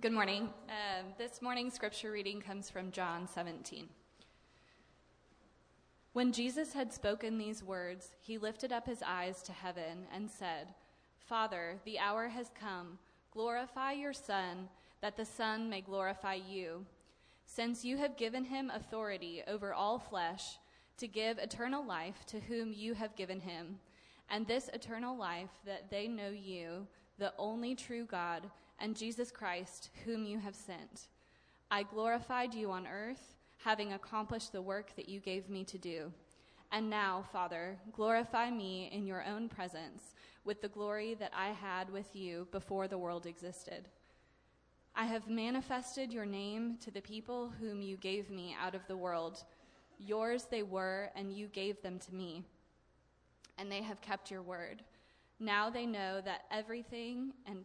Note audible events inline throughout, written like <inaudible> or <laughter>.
Good morning. Um, this morning's scripture reading comes from John 17. When Jesus had spoken these words, he lifted up his eyes to heaven and said, Father, the hour has come. Glorify your Son, that the Son may glorify you, since you have given him authority over all flesh to give eternal life to whom you have given him. And this eternal life, that they know you, the only true God, and Jesus Christ, whom you have sent. I glorified you on earth, having accomplished the work that you gave me to do. And now, Father, glorify me in your own presence with the glory that I had with you before the world existed. I have manifested your name to the people whom you gave me out of the world. Yours they were, and you gave them to me. And they have kept your word. Now they know that everything and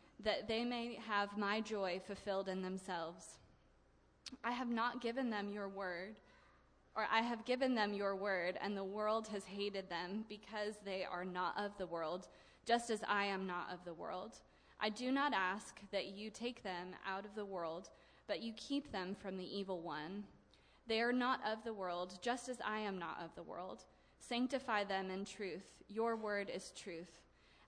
that they may have my joy fulfilled in themselves. I have not given them your word, or I have given them your word, and the world has hated them because they are not of the world, just as I am not of the world. I do not ask that you take them out of the world, but you keep them from the evil one. They are not of the world, just as I am not of the world. Sanctify them in truth. Your word is truth.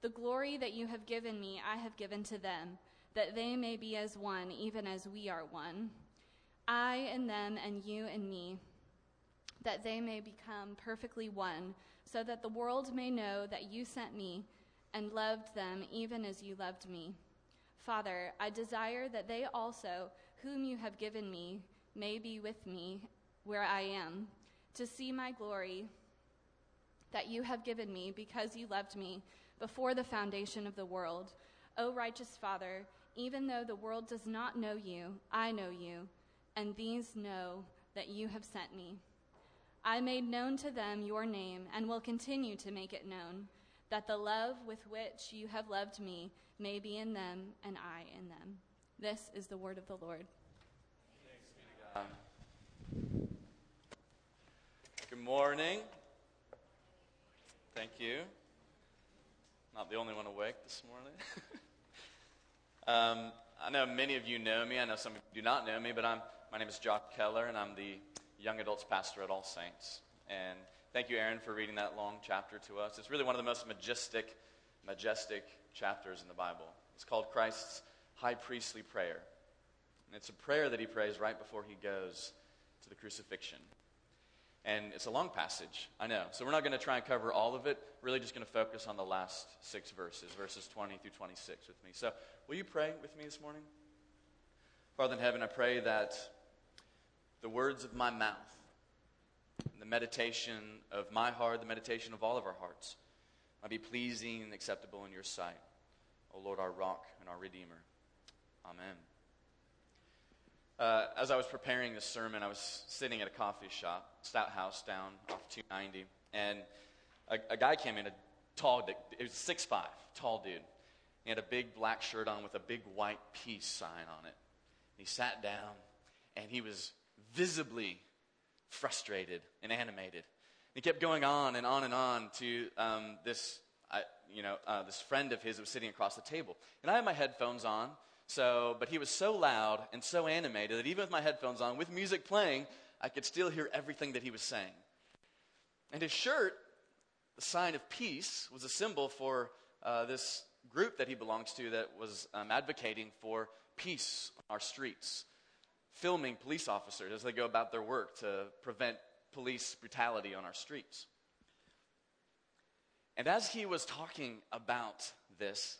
The glory that you have given me, I have given to them, that they may be as one, even as we are one. I and them, and you and me, that they may become perfectly one, so that the world may know that you sent me and loved them even as you loved me. Father, I desire that they also, whom you have given me, may be with me where I am, to see my glory that you have given me because you loved me before the foundation of the world. O righteous Father, even though the world does not know you, I know you, and these know that you have sent me. I made known to them your name and will continue to make it known, that the love with which you have loved me may be in them and I in them. This is the word of the Lord. Good morning. Thank you. Not the only one awake this morning. <laughs> um, I know many of you know me. I know some of you do not know me, but I'm, my name is Jock Keller, and I'm the young adults pastor at All Saints. And thank you, Aaron, for reading that long chapter to us. It's really one of the most majestic, majestic chapters in the Bible. It's called Christ's High Priestly Prayer. And it's a prayer that he prays right before he goes to the crucifixion. And it's a long passage, I know. So we're not going to try and cover all of it. Really just going to focus on the last six verses, verses 20 through 26 with me. So will you pray with me this morning? Father in heaven, I pray that the words of my mouth, the meditation of my heart, the meditation of all of our hearts, might be pleasing and acceptable in your sight. O Lord, our rock and our redeemer. Amen. Uh, as I was preparing this sermon, I was sitting at a coffee shop, Stout House down off 290, and a, a guy came in, a tall, it was 6'5, tall dude. He had a big black shirt on with a big white peace sign on it. He sat down, and he was visibly frustrated and animated. He kept going on and on and on to um, this, uh, you know, uh, this friend of his who was sitting across the table. And I had my headphones on, so, but he was so loud and so animated that even with my headphones on, with music playing, I could still hear everything that he was saying. And his shirt, the sign of peace, was a symbol for uh, this group that he belongs to that was um, advocating for peace on our streets, filming police officers as they go about their work to prevent police brutality on our streets. And as he was talking about this,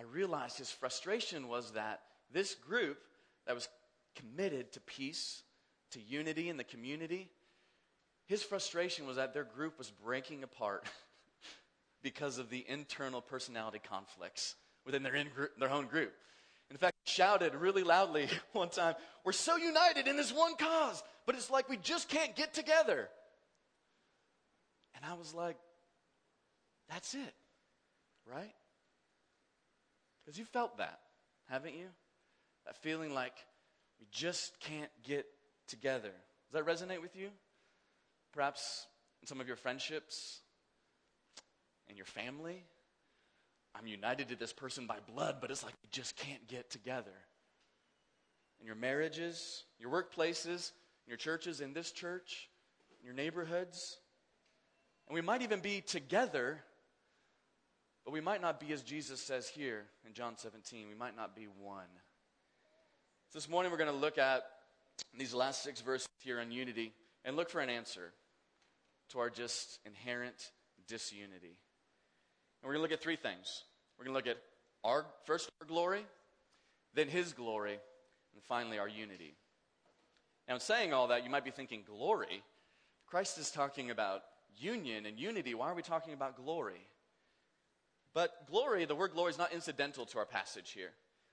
I realized his frustration was that this group that was committed to peace, to unity in the community, his frustration was that their group was breaking apart <laughs> because of the internal personality conflicts within their, group, their own group. In fact, shouted really loudly <laughs> one time, We're so united in this one cause, but it's like we just can't get together. And I was like, That's it, right? Because you felt that, haven't you? That feeling like we just can't get together. Does that resonate with you? Perhaps in some of your friendships, in your family. I'm united to this person by blood, but it's like we just can't get together. In your marriages, your workplaces, your churches, in this church, in your neighborhoods. And we might even be together, but we might not be, as Jesus says here in John 17, we might not be one. So this morning we're going to look at these last six verses here on unity and look for an answer to our just inherent disunity. And we're going to look at three things. We're going to look at our first our glory, then his glory, and finally our unity. Now, in saying all that, you might be thinking, glory? Christ is talking about union and unity. Why are we talking about glory? But glory, the word glory, is not incidental to our passage here.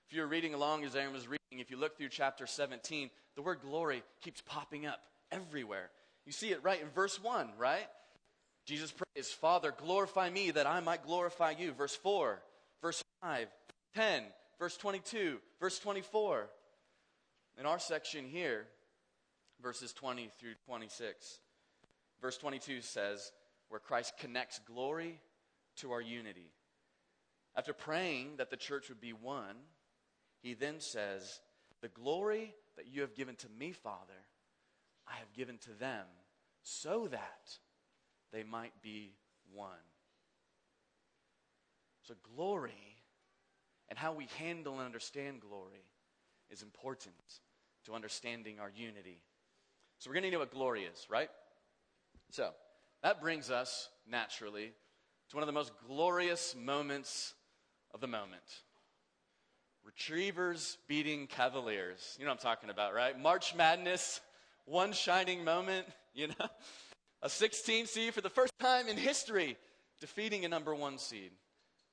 If you're reading along as Aaron was reading, if you look through chapter 17, the word glory keeps popping up everywhere. You see it right in verse 1, right? Jesus prays, Father, glorify me that I might glorify you. Verse 4, verse 5, 10, verse 22, verse 24. In our section here, verses 20 through 26, verse 22 says, where Christ connects glory to our unity. After praying that the church would be one, he then says, The glory that you have given to me, Father, I have given to them, so that they might be one. So, glory and how we handle and understand glory is important to understanding our unity. So, we're going to need to know what glory is, right? So, that brings us naturally to one of the most glorious moments of the moment. Retrievers beating Cavaliers. You know what I'm talking about, right? March Madness, one shining moment, you know? <laughs> a 16 seed for the first time in history, defeating a number one seed.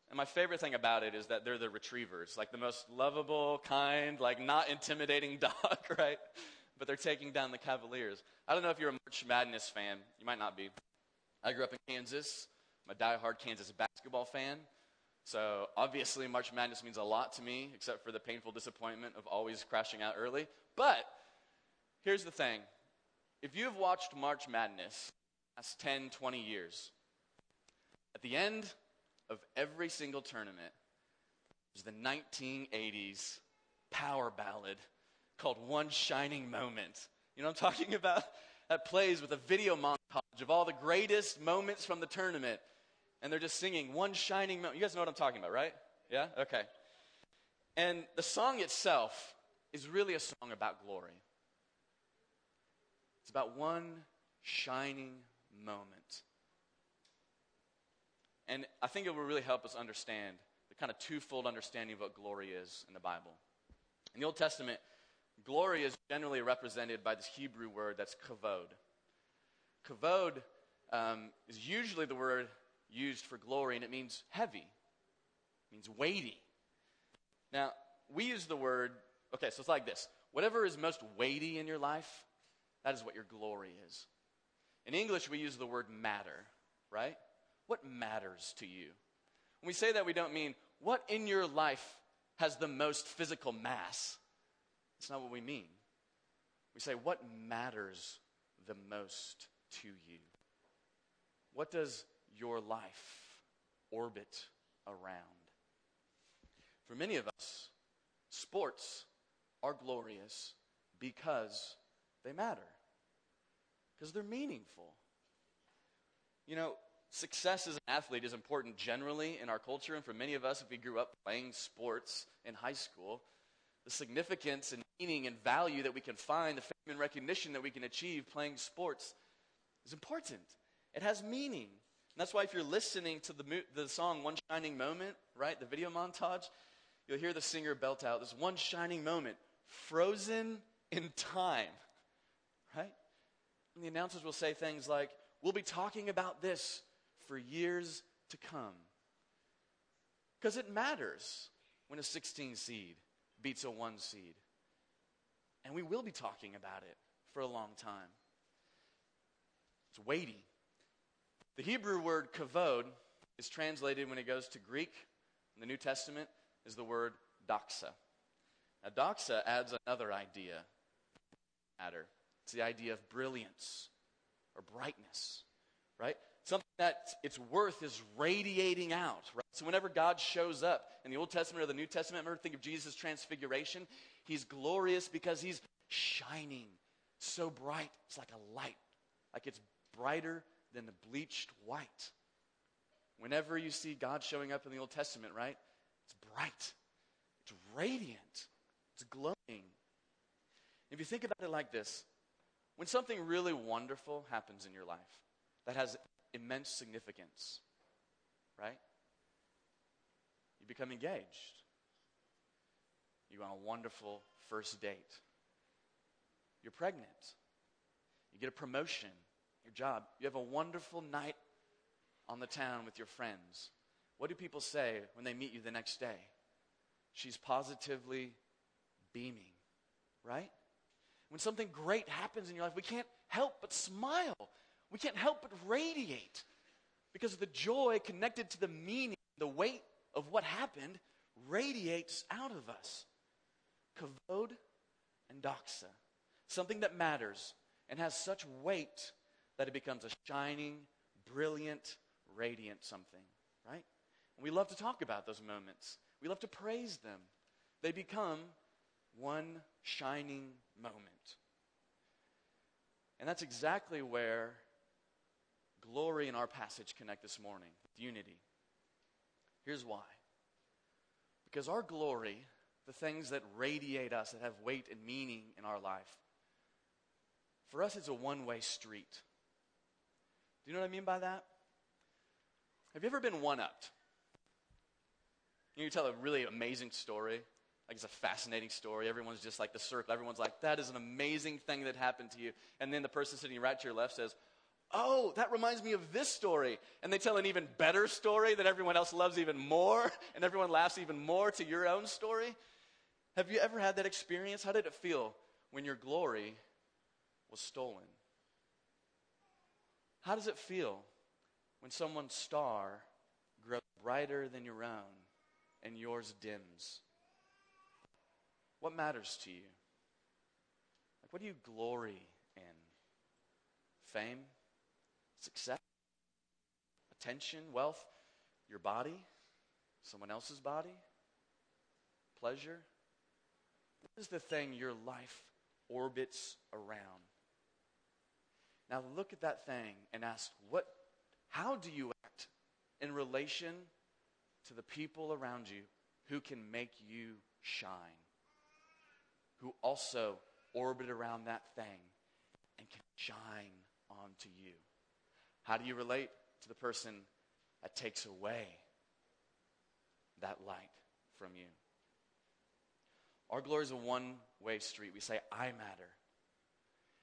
And my favorite thing about it is that they're the retrievers, like the most lovable, kind, like not intimidating <laughs> dog, right? But they're taking down the Cavaliers. I don't know if you're a March Madness fan. You might not be. I grew up in Kansas. I'm a diehard Kansas basketball fan. So obviously, March Madness means a lot to me, except for the painful disappointment of always crashing out early. But here's the thing if you've watched March Madness last 10, 20 years, at the end of every single tournament is the 1980s power ballad called One Shining Moment. You know what I'm talking <laughs> about? That plays with a video montage of all the greatest moments from the tournament. And they're just singing One Shining Moment. You guys know what I'm talking about, right? Yeah? Okay. And the song itself is really a song about glory. It's about one shining moment. And I think it will really help us understand the kind of twofold understanding of what glory is in the Bible. In the Old Testament, glory is generally represented by this Hebrew word that's kavod. Kavod um, is usually the word used for glory, and it means heavy, it means weighty. Now, we use the word, okay, so it's like this whatever is most weighty in your life, that is what your glory is. In English, we use the word matter, right? What matters to you? When we say that, we don't mean what in your life has the most physical mass. That's not what we mean. we say, What matters the most to you? What does your life orbit around? For many of us, sports are glorious because they matter, because they're meaningful. You know, success as an athlete is important generally in our culture, and for many of us, if we grew up playing sports in high school, the significance and meaning and value that we can find, the fame and recognition that we can achieve playing sports is important. It has meaning. And that's why if you're listening to the, the song One Shining Moment, right, the video montage, you'll hear the singer belt out this one shining moment, frozen in time, right? And the announcers will say things like, We'll be talking about this for years to come. Because it matters when a 16 seed beats a one seed. And we will be talking about it for a long time. It's weighty. The Hebrew word kavod is translated when it goes to Greek in the New Testament is the word doxa. Now, doxa adds another idea. Matter. It's the idea of brilliance or brightness, right? Something that its worth is radiating out, right? So whenever God shows up in the Old Testament or the New Testament, remember think of Jesus' transfiguration. He's glorious because he's shining so bright. It's like a light, like it's brighter than the bleached white. Whenever you see God showing up in the Old Testament, right? It's bright, it's radiant, it's glowing. If you think about it like this, when something really wonderful happens in your life that has immense significance, right? You become engaged. You go on a wonderful first date. You're pregnant. You get a promotion, your job. You have a wonderful night on the town with your friends. What do people say when they meet you the next day? She's positively beaming, right? When something great happens in your life, we can't help but smile. We can't help but radiate because the joy connected to the meaning, the weight of what happened radiates out of us. Kavod and doxa. Something that matters and has such weight that it becomes a shining, brilliant, radiant something, right? And we love to talk about those moments. We love to praise them. They become one shining moment. And that's exactly where glory in our passage connect this morning unity. Here's why. Because our glory, the things that radiate us, that have weight and meaning in our life, for us, it's a one way street. Do you know what I mean by that? Have you ever been one upped? You tell a really amazing story, like it's a fascinating story. Everyone's just like the circle. Everyone's like, that is an amazing thing that happened to you. And then the person sitting right to your left says, Oh, that reminds me of this story. And they tell an even better story that everyone else loves even more, <laughs> and everyone laughs even more to your own story. Have you ever had that experience? How did it feel when your glory was stolen? How does it feel when someone's star grows brighter than your own and yours dims? What matters to you? Like, what do you glory in? Fame? Success? Attention? Wealth? Your body? Someone else's body? Pleasure? What is the thing your life orbits around? Now look at that thing and ask, what, how do you act in relation to the people around you who can make you shine? who also orbit around that thing and can shine onto you. How do you relate to the person that takes away that light from you? Our glory is a one way street. We say, I matter.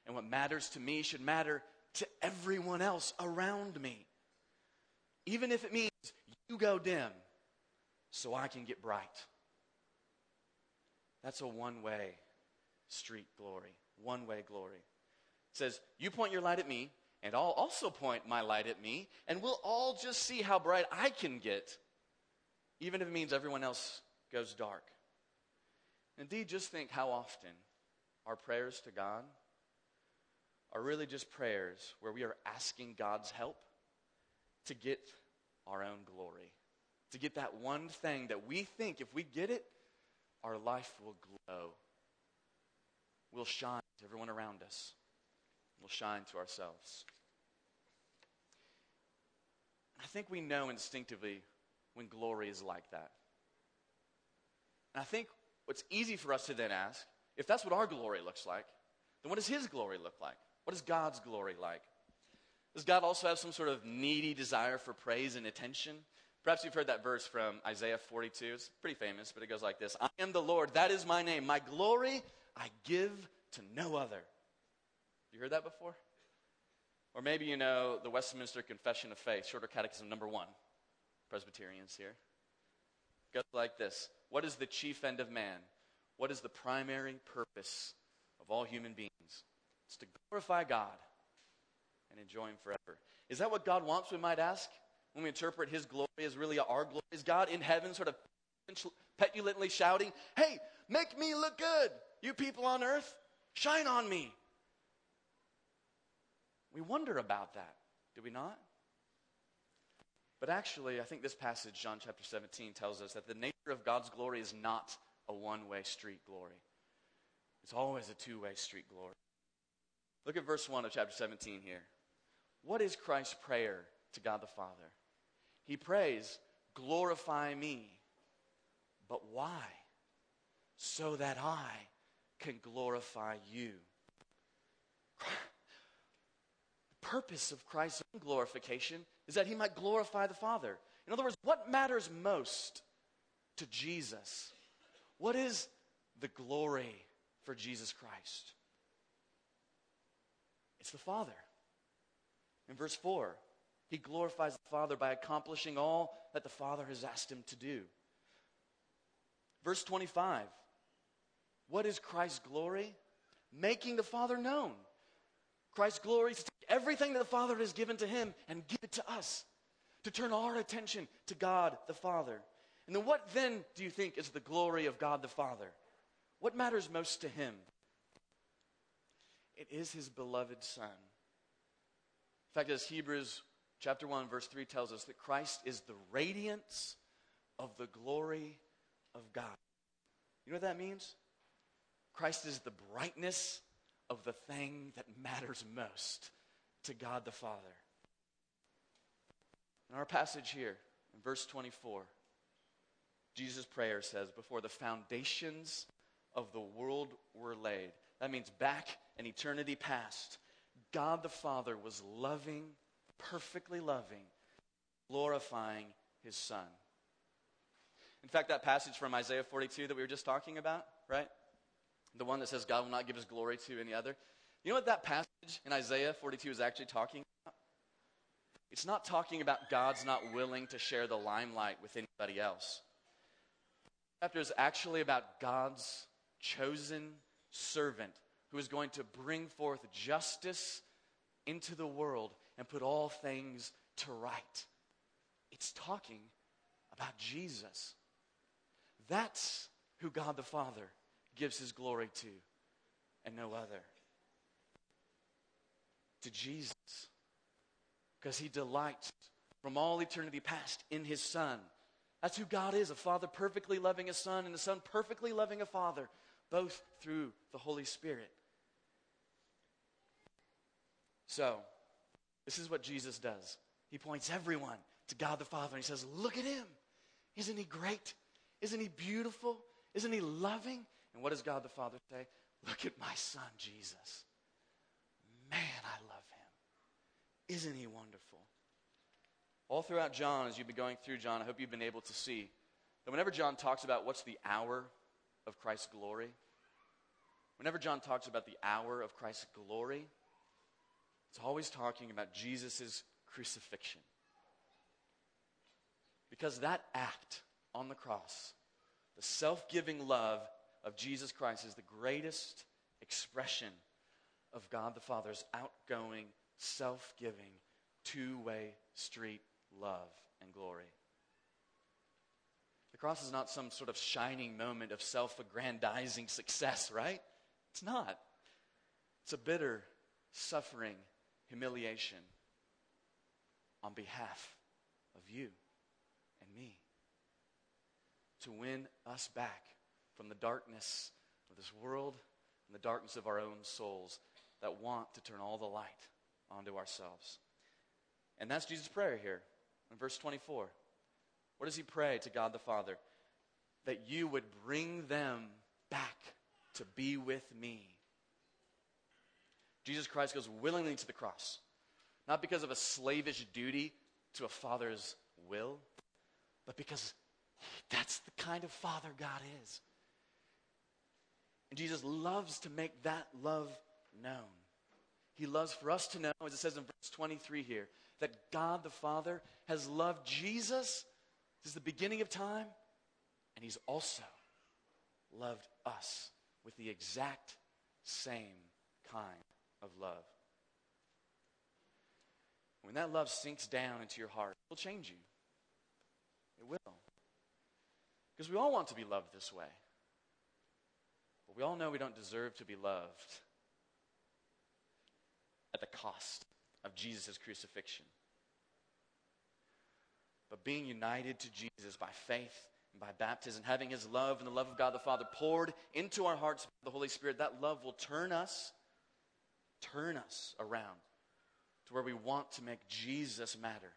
And what matters to me should matter to everyone else around me. Even if it means you go dim so I can get bright. That's a one way street glory, one way glory. It says, You point your light at me, and I'll also point my light at me, and we'll all just see how bright I can get, even if it means everyone else goes dark. Indeed, just think how often our prayers to God are really just prayers where we are asking God's help to get our own glory, to get that one thing that we think if we get it, our life will glow. We'll shine to everyone around us, we'll shine to ourselves. I think we know instinctively when glory is like that. And I think what's easy for us to then ask if that's what our glory looks like, then what does His glory look like? What is God's glory like? Does God also have some sort of needy desire for praise and attention? Perhaps you've heard that verse from Isaiah 42. It's pretty famous, but it goes like this I am the Lord, that is my name. My glory I give to no other. You heard that before? Or maybe you know the Westminster Confession of Faith, Shorter Catechism number one. Presbyterians here. It goes like this What is the chief end of man? What is the primary purpose of all human beings? It's to glorify God and enjoy Him forever. Is that what God wants, we might ask? When we interpret His glory as really our glory? Is God in heaven sort of petulantly shouting, Hey, make me look good, you people on earth? Shine on me. We wonder about that, do we not? But actually, I think this passage, John chapter 17, tells us that the nature of God's glory is not a one way street glory, it's always a two way street glory. Look at verse 1 of chapter 17 here. What is Christ's prayer to God the Father? He prays, Glorify me. But why? So that I can glorify you. The purpose of Christ's own glorification is that he might glorify the Father. In other words, what matters most to Jesus? What is the glory for Jesus Christ? It's the Father. In verse 4, he glorifies the Father by accomplishing all that the Father has asked him to do. Verse 25, what is Christ's glory? Making the Father known. Christ's glory is to take everything that the Father has given to him and give it to us, to turn our attention to God the Father. And then what then do you think is the glory of God the Father? What matters most to him? It is his beloved Son. In fact, as Hebrews chapter 1, verse 3 tells us, that Christ is the radiance of the glory of God. You know what that means? Christ is the brightness of the thing that matters most to God the Father. In our passage here, in verse 24, Jesus' prayer says, Before the foundations of the world were laid. That means back in eternity past, God the Father was loving, perfectly loving, glorifying his Son. In fact, that passage from Isaiah 42 that we were just talking about, right? The one that says God will not give his glory to any other. You know what that passage in Isaiah 42 is actually talking about? It's not talking about God's not willing to share the limelight with anybody else. The chapter is actually about God's chosen servant who is going to bring forth justice into the world and put all things to right. It's talking about Jesus. That's who God the Father gives his glory to, and no other. To Jesus. Because he delights from all eternity past in his Son. That's who God is a Father perfectly loving a Son, and a Son perfectly loving a Father, both through the Holy Spirit. So, this is what Jesus does. He points everyone to God the Father and he says, Look at him. Isn't he great? Isn't he beautiful? Isn't he loving? And what does God the Father say? Look at my son, Jesus. Man, I love him. Isn't he wonderful? All throughout John, as you've been going through John, I hope you've been able to see that whenever John talks about what's the hour of Christ's glory, whenever John talks about the hour of Christ's glory, it's always talking about Jesus' crucifixion. Because that act on the cross, the self giving love of Jesus Christ, is the greatest expression of God the Father's outgoing, self giving, two way street love and glory. The cross is not some sort of shining moment of self aggrandizing success, right? It's not. It's a bitter suffering humiliation on behalf of you and me to win us back from the darkness of this world and the darkness of our own souls that want to turn all the light onto ourselves. And that's Jesus' prayer here in verse 24. What does he pray to God the Father? That you would bring them back to be with me. Jesus Christ goes willingly to the cross, not because of a slavish duty to a father's will, but because that's the kind of father God is. And Jesus loves to make that love known. He loves for us to know, as it says in verse 23 here, that God the Father has loved Jesus since the beginning of time, and He's also loved us with the exact same kind of love. When that love sinks down into your heart, it will change you. It will. Because we all want to be loved this way. But we all know we don't deserve to be loved at the cost of Jesus' crucifixion. But being united to Jesus by faith and by baptism, having his love and the love of God the Father poured into our hearts by the Holy Spirit, that love will turn us, turn us around to where we want to make Jesus matter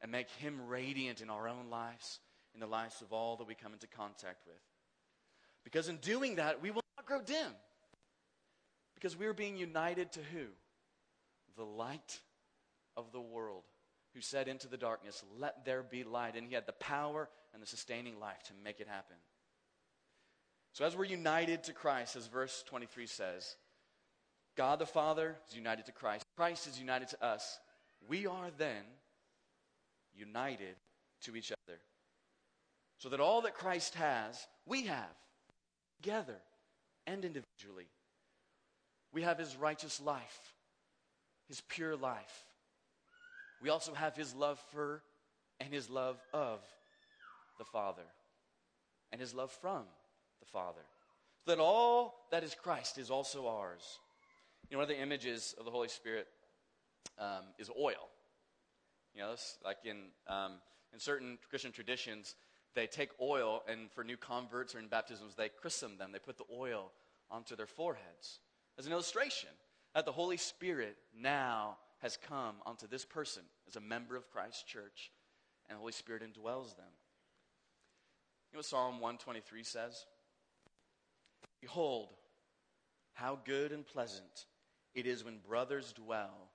and make him radiant in our own lives, in the lives of all that we come into contact with. Because in doing that, we will not grow dim. Because we are being united to who? The light of the world, who said into the darkness, Let there be light. And he had the power and the sustaining life to make it happen. So, as we're united to Christ, as verse 23 says, God the Father is united to Christ, Christ is united to us. We are then united to each other. So that all that Christ has, we have together and individually. We have his righteous life, his pure life. We also have his love for and his love of the Father and his love from the Father. So that all that is Christ is also ours. You know, one of the images of the Holy Spirit um, is oil. You know, like in, um, in certain Christian traditions, they take oil, and for new converts or in baptisms, they christen them. They put the oil onto their foreheads as an illustration that the Holy Spirit now has come onto this person as a member of Christ's church, and the Holy Spirit indwells them. You know what Psalm 123 says? Behold, how good and pleasant it is when brothers dwell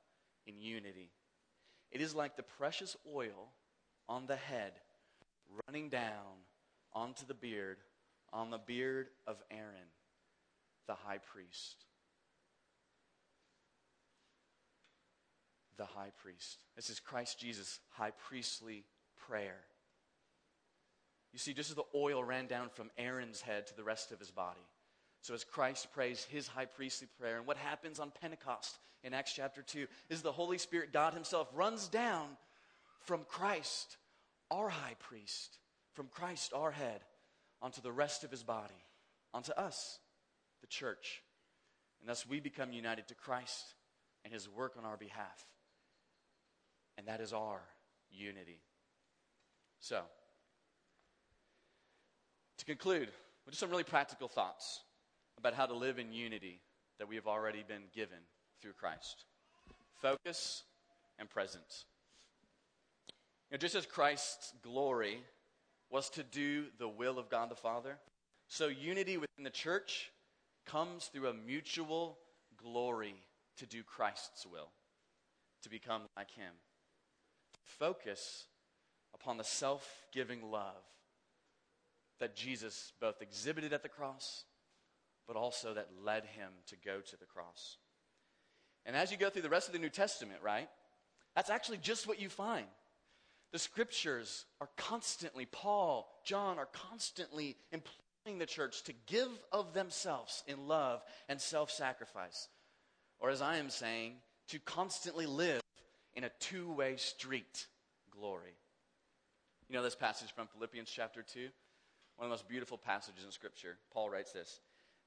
in unity. It is like the precious oil on the head running down onto the beard, on the beard of Aaron, the high priest. The high priest. This is Christ Jesus' high priestly prayer. You see, just as the oil ran down from Aaron's head to the rest of his body. So, as Christ prays his high priestly prayer, and what happens on Pentecost in Acts chapter 2 is the Holy Spirit, God Himself, runs down from Christ our high priest, from Christ, our head, onto the rest of his body, onto us, the church. And thus we become united to Christ and his work on our behalf. And that is our unity. So, to conclude, just some really practical thoughts about how to live in unity that we have already been given through Christ. Focus and presence. You know, just as Christ's glory was to do the will of God the Father, so unity within the church comes through a mutual glory to do Christ's will, to become like Him. Focus upon the self giving love that Jesus both exhibited at the cross, but also that led him to go to the cross. And as you go through the rest of the New Testament, right, that's actually just what you find. The scriptures are constantly, Paul, John are constantly imploring the church to give of themselves in love and self sacrifice. Or, as I am saying, to constantly live in a two way street glory. You know this passage from Philippians chapter 2? One of the most beautiful passages in Scripture. Paul writes this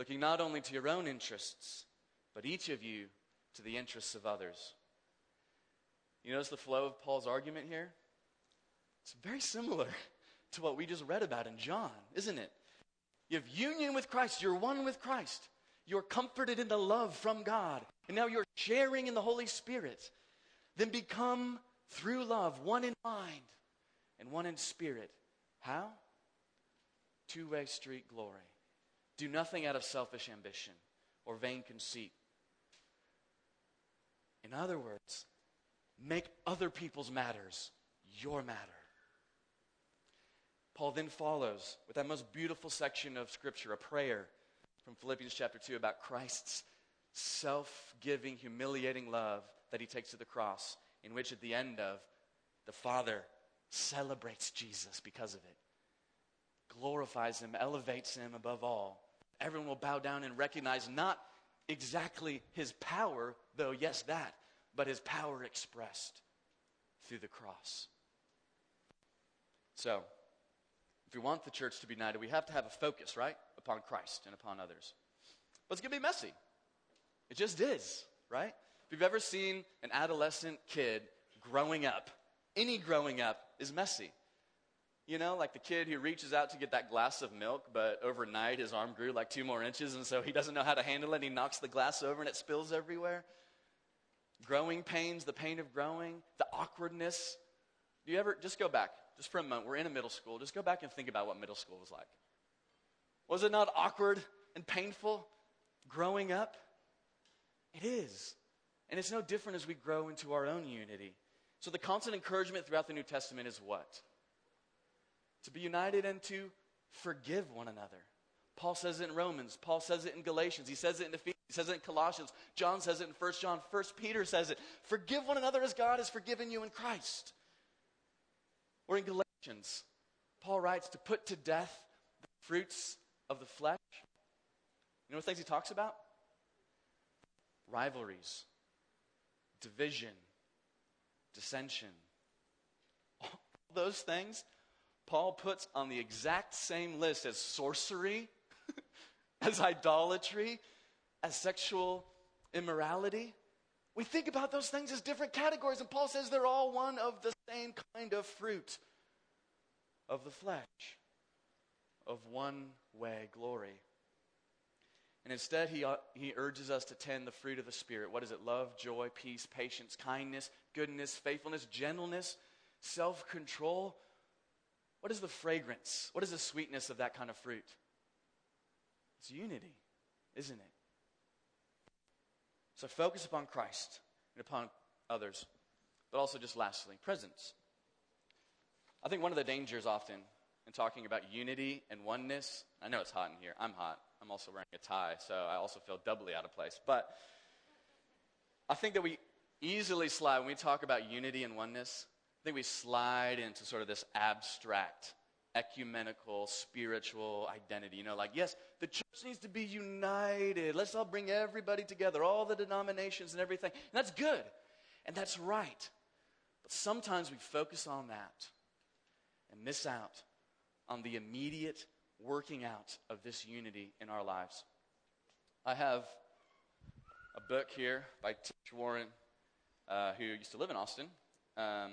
looking not only to your own interests, but each of you to the interests of others. You notice the flow of Paul's argument here? It's very similar <laughs> to what we just read about in John, isn't it? You have union with Christ, you're one with Christ. You're comforted in the love from God, and now you're sharing in the Holy Spirit. Then become, through love, one in mind and one in spirit. How? Two way street glory. Do nothing out of selfish ambition or vain conceit. In other words, make other people's matters your matter. Paul then follows with that most beautiful section of Scripture, a prayer from Philippians chapter 2 about Christ's self giving, humiliating love that he takes to the cross, in which at the end of, the Father celebrates Jesus because of it, glorifies him, elevates him above all. Everyone will bow down and recognize not exactly his power, though, yes, that, but his power expressed through the cross. So, if we want the church to be united, we have to have a focus, right? Upon Christ and upon others. But it's going to be messy. It just is, right? If you've ever seen an adolescent kid growing up, any growing up is messy. You know, like the kid who reaches out to get that glass of milk, but overnight his arm grew like two more inches, and so he doesn't know how to handle it, and he knocks the glass over and it spills everywhere. Growing pains, the pain of growing, the awkwardness. Do you ever, just go back just for a moment, we're in a middle school. Just go back and think about what middle school was like. Was it not awkward and painful growing up? It is. And it's no different as we grow into our own unity. So, the constant encouragement throughout the New Testament is what? To be united and to forgive one another. Paul says it in Romans. Paul says it in Galatians. He says it in Ephesians. He says it in Colossians. John says it in 1 John. 1 Peter says it. Forgive one another as God has forgiven you in Christ. Or in Galatians, Paul writes to put to death the fruits of the flesh. You know what things he talks about? Rivalries, division, dissension. All those things Paul puts on the exact same list as sorcery, <laughs> as idolatry, as sexual immorality. We think about those things as different categories, and Paul says they're all one of the same kind of fruit of the flesh, of one way glory. And instead, he, uh, he urges us to tend the fruit of the Spirit. What is it? Love, joy, peace, patience, kindness, goodness, faithfulness, gentleness, self control. What is the fragrance? What is the sweetness of that kind of fruit? It's unity, isn't it? So focus upon Christ and upon others. But also, just lastly, presence. I think one of the dangers often in talking about unity and oneness, I know it's hot in here. I'm hot. I'm also wearing a tie, so I also feel doubly out of place. But I think that we easily slide, when we talk about unity and oneness, I think we slide into sort of this abstract ecumenical, spiritual identity. You know, like, yes, the church needs to be united. Let's all bring everybody together, all the denominations and everything. And that's good. And that's right. But sometimes we focus on that and miss out on the immediate working out of this unity in our lives. I have a book here by Tish Warren, uh, who used to live in Austin. Um,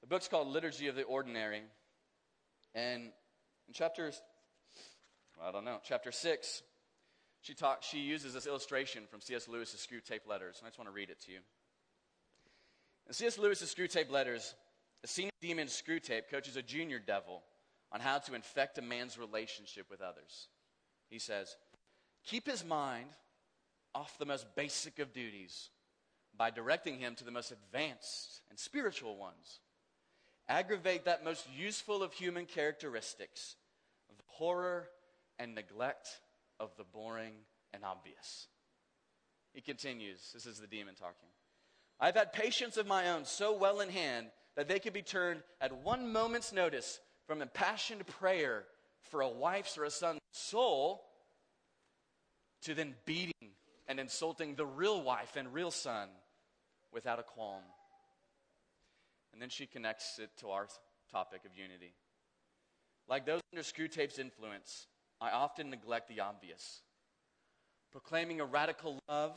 the book's called Liturgy of the Ordinary. And in chapter, I don't know, chapter 6, she, talk, she uses this illustration from C.S. Lewis's Screwtape Letters, and I just want to read it to you. In C.S. Lewis's Screwtape Letters, a senior demon in Screwtape coaches a junior devil on how to infect a man's relationship with others. He says, Keep his mind off the most basic of duties by directing him to the most advanced and spiritual ones aggravate that most useful of human characteristics of horror and neglect of the boring and obvious. He continues. This is the demon talking. I've had patients of my own so well in hand that they could be turned at one moment's notice from impassioned prayer for a wife's or a son's soul to then beating and insulting the real wife and real son without a qualm. And then she connects it to our topic of unity. Like those under Screwtape's influence, I often neglect the obvious. Proclaiming a radical love,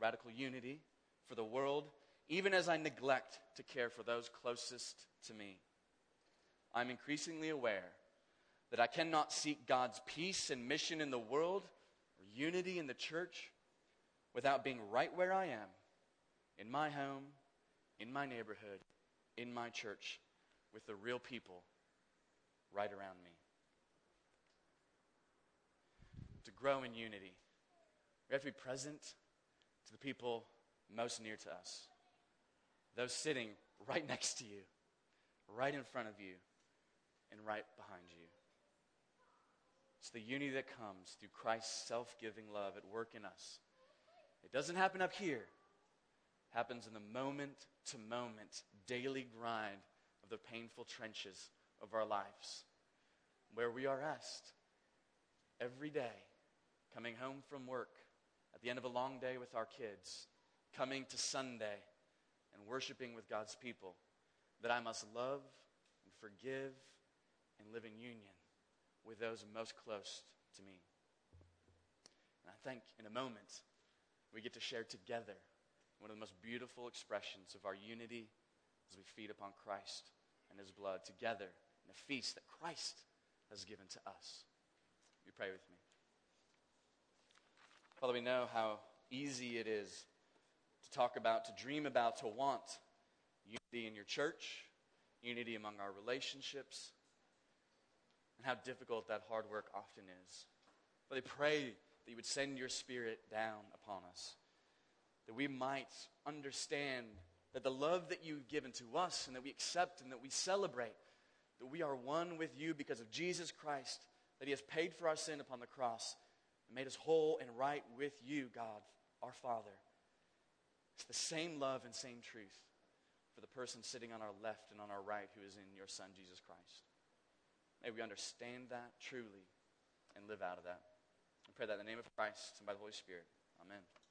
radical unity for the world, even as I neglect to care for those closest to me. I'm increasingly aware that I cannot seek God's peace and mission in the world or unity in the church without being right where I am, in my home, in my neighborhood, in my church, with the real people right around me. To grow in unity, we have to be present to the people most near to us, those sitting right <laughs> next to you, right in front of you, and right behind you. It's the unity that comes through Christ's self giving love at work in us. It doesn't happen up here, it happens in the moment to moment, daily grind of the painful trenches of our lives, where we are asked every day, coming home from work, at the end of a long day with our kids, coming to Sunday and worshiping with God's people, that I must love and forgive and live in union with those most close to me. And I think in a moment, we get to share together one of the most beautiful expressions of our unity as we feed upon Christ and his blood together in a feast that Christ has given to us. You pray with me. Father, we know how easy it is to talk about, to dream about, to want unity in your church, unity among our relationships, and how difficult that hard work often is. But I pray that you would send your spirit down upon us, that we might understand that the love that you've given to us and that we accept and that we celebrate, that we are one with you because of Jesus Christ, that he has paid for our sin upon the cross and made us whole and right with you, God, our Father. It's the same love and same truth for the person sitting on our left and on our right who is in your Son, Jesus Christ. May we understand that truly and live out of that. I pray that in the name of Christ and by the Holy Spirit. Amen.